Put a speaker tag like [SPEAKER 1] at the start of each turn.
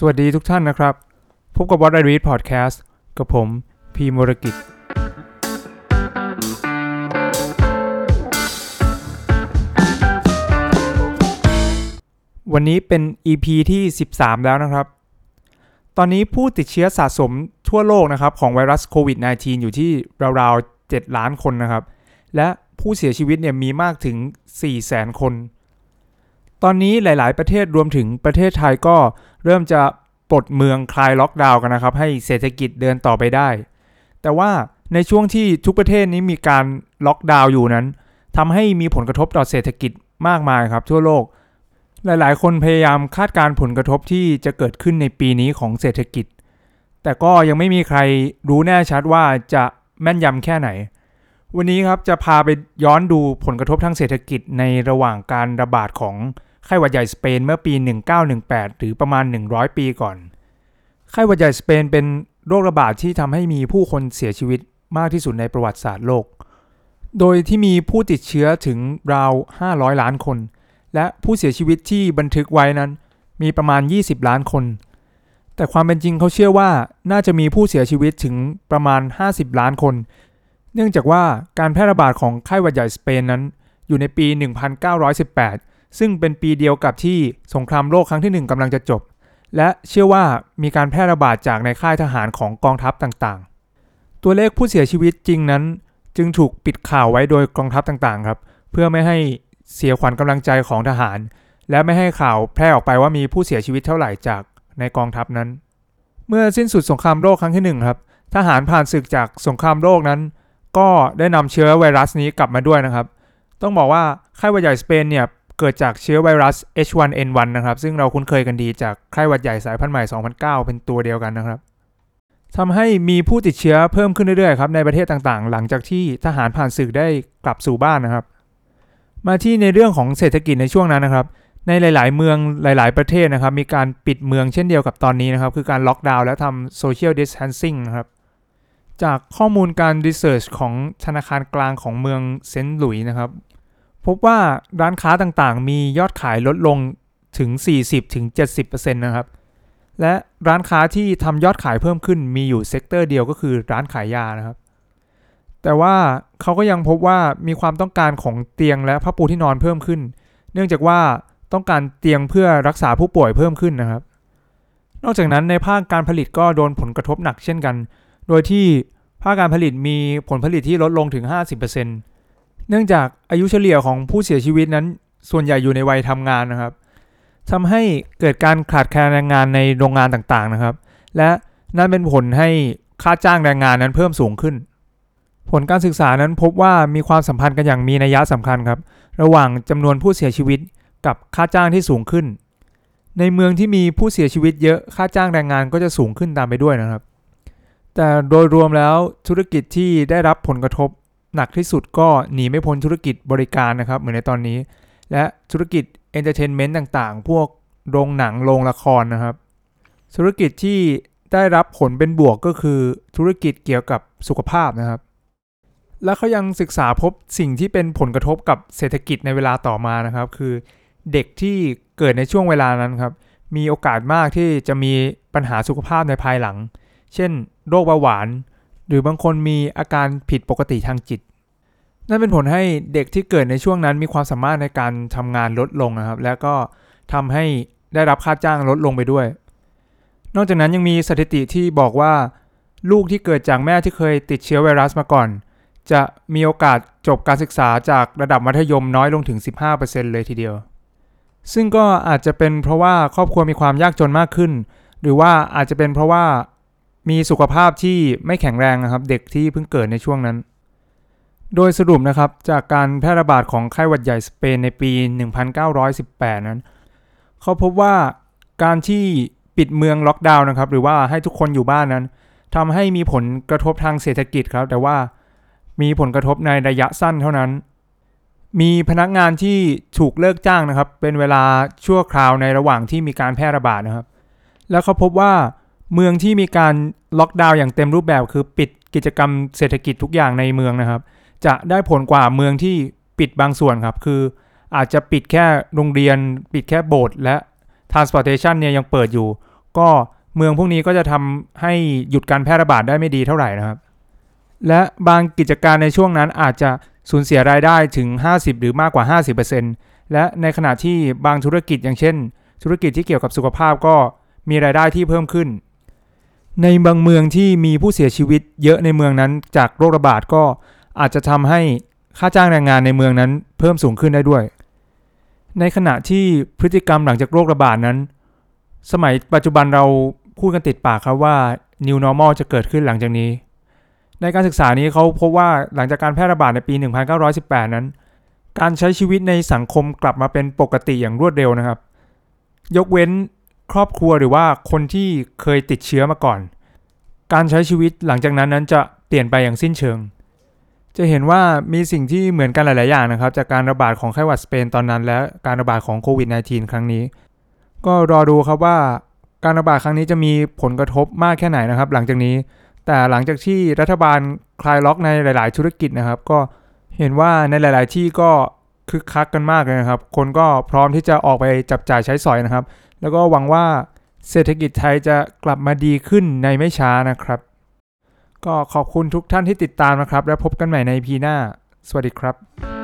[SPEAKER 1] สวัสดีทุกท่านนะครับ พบกับ What I Read Podcast กับผม พีมรกิจ วันนี้เป็น EP ที่ 13 แล้วนะครับ ตอนนี้ผู้ติดเชื้อสะสมทั่วโลกนะครับ ของไวรัสโควิด -19 อยู่ที่ราวๆ 7 ล้านคนนะครับ และผู้เสียชีวิตเนี่ยมีมากถึง4แสนคน ตอนนี้หลาย ๆ ประเทศรวมถึงประเทศไทยก็เริ่มจะปลดเมืองคลายล็อกดาวน์กันนะครับ ให้เศรษฐกิจเดินต่อไปได้ แต่ว่าในช่วงที่ทุกประเทศนี้มีการล็อกดาวน์อยู่นั้นทำให้มีผลกระทบต่อเศรษฐกิจมากมายครับ ทั่วโลก หลาย ๆ คนพยายามคาดการณ์ผลกระทบที่จะเกิดขึ้นในปีนี้ของเศรษฐกิจ แต่ก็ยังไม่มีใครรู้แน่ชัดว่าจะแม่นยำแค่ไหน วันนี้ครับจะพาไปย้อนดูผลกระทบทางเศรษฐกิจในระหว่างการระบาดของ ไข้หวัดใหญ่สเปนเมื่อปี 1918 หรือประมาณ 100 ปีก่อน ไข้หวัดใหญ่สเปนเป็นโรคระบาดที่ทำให้มีผู้คนเสียชีวิตมากที่สุดในประวัติศาสตร์โลก โดยที่มีผู้ติดเชื้อถึงราว 500 ล้านคน และผู้เสียชีวิตที่บันทึกไว้นั้น มีประมาณ 20 ล้านคน แต่ความเป็นจริงเขาเชื่อว่าน่าจะมีผู้เสียชีวิตถึงประมาณ 50 ล้านคน เนื่องจากว่าการแพร่ระบาดของไข้หวัดใหญ่สเปนนั้น อยู่ในปี 1918 ซึ่งเป็นปีเดียวกับที่สงครามโลกครั้งที่ 1กำลังจะจบ และเชื่อว่ามีการแพร่ระบาดจากในค่ายทหารของกองทัพต่างๆ ตัวเลขผู้เสียชีวิตจริงนั้น จึงถูกปิดข่าวไว้โดยกองทัพต่างๆ ครับ เพื่อไม่ให้เสียขวัญกำลังใจของทหาร และไม่ให้ข่าวแพร่ออกไปว่ามีผู้เสียชีวิตเท่าไหร่จากในกองทัพนั้น เมื่อสิ้นสุดสงครามโลกครั้งที่หนึ่งครับทหารผ่านศึกจากสงครามโลกนั้น ก็ได้นำเชื้อไวรัสนี้กลับมาด้วยนะครับ ต้องบอกว่าไข้หวัดใหญ่สเปนเนี่ย เกิดจากเชื้อไวรัส H1N1 นะครับ ซึ่งเราคุ้นเคยกันดีจากไข้หวัดใหญ่สายพันธุ์ใหม่ 2009 เป็นตัวเดียวกันนะครับทำให้มีผู้ติดเชื้อเพิ่มขึ้นเรื่อยๆครับในประเทศต่างๆ หลังจากที่ทหารผ่านศึกได้กลับสู่บ้านนะครับ มาที่ในเรื่องของเศรษฐกิจในช่วงนั้นนะครับ ในหลาย ๆ เมืองหลาย ๆ ประเทศนะครับ มีการปิดเมืองเช่นเดียวกับตอนนี้นะครับ คือการล็อกดาวน์และทำโซเชียลดิส a ทนซิ่งนะครับจากข้อมูลการ research ของธนาคารกลางของเมืองเซนต์หลุยส์นะครับ พบว่าร้านค้าต่างๆ มียอดขายลดลงถึง 40-70%นะครับ และร้านค้าที่ทำยอดขายเพิ่มขึ้นมีอยู่ sector เดียวก็คือร้านขายยานะครับ แต่ว่าเขาก็ยังพบว่ามีความต้องการของเตียงและผ้าปูที่นอนเพิ่มขึ้น เนื่องจากว่าต้องการเตียงเพื่อรักษาผู้ป่วยเพิ่มขึ้นนะครับ นอกจากนั้นในภาคการผลิตก็โดนผลกระทบหนักเช่นกัน โดยที่ภาคการผลิตมีผลผลิตที่ลดลงถึง 50% เนื่องจากอายุเฉลี่ยของผู้เสียชีวิตนั้น ส่วนใหญ่อยู่ในวัยทำงานนะครับทำให้เกิดการขาดแคลนแรงงานในโรงงานต่างๆนะครับ และนั่นเป็นผลให้ค่าจ้างแรงงานนั้นเพิ่มสูงขึ้น ผลการศึกษานั้นพบว่ามีความสัมพันธ์กันอย่างมีนัยสำคัญครับ ระหว่างจำนวนผู้เสียชีวิตกับค่าจ้างที่สูงขึ้น ในเมืองที่มีผู้เสียชีวิตเยอะค่าจ้างแรงงานก็จะสูงขึ้นตามไปด้วยนะครับ แต่โดยรวมแล้วธุรกิจที่ได้รับผลกระทบ หนักที่สุดก็หนีไม่พ้นธุรกิจบริการนะครับ เหมือนในตอนนี้ และธุรกิจ entertainment ต่างๆ พวกโรงหนังโรงละครนะครับ ธุรกิจที่ได้รับผลเป็นบวกก็คือธุรกิจเกี่ยวกับสุขภาพนะครับ และเขายังศึกษาพบสิ่งที่เป็นผลกระทบกับเศรษฐกิจในเวลาต่อมานะครับ คือเด็กที่เกิดในช่วงเวลานั้นครับ มีโอกาสมากที่จะมีปัญหาสุขภาพในภายหลัง เช่น โรคเบาหวาน หรือบางคนมีอาการผิดปกติทางจิต นั่นเป็นผลให้เด็กที่เกิดในช่วงนั้นมีความสามารถในการทำงานลดลงนะครับ แล้วก็ทำให้ได้รับค่าจ้างลดลงไปด้วย นอกจากนั้นยังมีสถิติที่บอกว่า ลูกที่เกิดจากแม่ที่เคยติดเชื้อไวรัสมาก่อน จะมีโอกาสจบการศึกษาจากระดับมัธยมน้อยลงถึง 15%เลยทีเดียว ซึ่งก็อาจจะเป็นเพราะว่าครอบครัวมีความยากจนมากขึ้น หรือว่าอาจจะเป็นเพราะว่า มีสุขภาพที่ไม่แข็งแรงนะครับ เด็กที่เพิ่งเกิดในช่วงนั้น โดยสรุปนะครับจากการแพร่ระบาดของไข้หวัดใหญ่สเปนในปี 1918 นั้น เขาพบว่าการที่ปิดเมืองล็อกดาวน์นะครับ หรือว่าให้ทุกคนอยู่บ้านนั้นทำให้มีผลกระทบทางเศรษฐกิจครับ แต่ว่ามีผลกระทบในระยะสั้นเท่านั้น มีพนักงานที่ถูกเลิกจ้างนะครับ เป็นเวลาชั่วคราวในระหว่างที่มีการแพร่ระบาดนะครับ แล้วเขาพบว่า เมืองที่มีการล็อกดาวน์อย่างเต็มรูปแบบคือปิดกิจกรรมเศรษฐกิจทุกอย่างในเมืองนะครับ จะได้ผลกว่าเมืองที่ปิดบางส่วนครับ คืออาจจะปิดแค่โรงเรียน ปิดแค่โบสถ์และ transportation เนี่ยยังเปิดอยู่ ก็เมืองพวกนี้ก็จะทำให้หยุดการแพร่ระบาดได้ไม่ดีเท่าไหร่นะครับ และบางกิจการในช่วงนั้นอาจจะสูญเสียรายได้ถึง 50 หรือมากกว่า 50%และในขณะที่บางธุรกิจอย่างเช่น ธุรกิจที่เกี่ยวกับสุขภาพก็มีรายได้ที่เพิ่มขึ้น ในบางเมืองที่มีผู้เสียชีวิตเยอะในเมืองนั้นจากโรคระบาดก็อาจจะทำให้ค่าจ้างแรงงานในเมืองนั้นเพิ่มสูงขึ้นได้ด้วย ในขณะที่พฤติกรรมหลังจากโรคระบาดนั้น สมัยปัจจุบันเราพูดกันติดปากครับว่า new normal จะเกิดขึ้นหลังจากนี้ ในการศึกษานี้เขาพบว่าหลังจากการแพร่ระบาดในปี 1918 นั้น การใช้ชีวิตในสังคมกลับมาเป็นปกติอย่างรวดเร็วนะครับ ยกเว้น ครอบครัวหรือว่าคนที่เคยติดเชื้อมาก่อน การใช้ชีวิตหลังจากนั้นนั้นจะเปลี่ยนไปอย่างสิ้นเชิง จะเห็นว่ามีสิ่งที่เหมือนกันหลาย ๆ อย่างนะครับ จากการระบาดของไข้หวัดสเปนตอนนั้น และการระบาดของโควิด -19 ครั้งนี้ ก็รอดูครับว่าการระบาดครั้งนี้จะมีผลกระทบมากแค่ไหนนะครับ หลังจากนี้ แต่หลังจากที่รัฐบาลคลายล็อกในหลาย ๆ ธุรกิจนะครับ ก็เห็นว่าในหลาย ๆ ที่ก็คึกคักกันมากเลยนะครับ คนก็พร้อมที่จะออกไปจับจ่ายใช้สอยนะครับ แล้วก็หวังว่าเศรษฐกิจไทยจะกลับมาดีขึ้นในไม่ช้านะครับ ก็ขอบคุณทุกท่านที่ติดตามนะครับ และพบกันใหม่ในพีหน้า สวัสดีครับ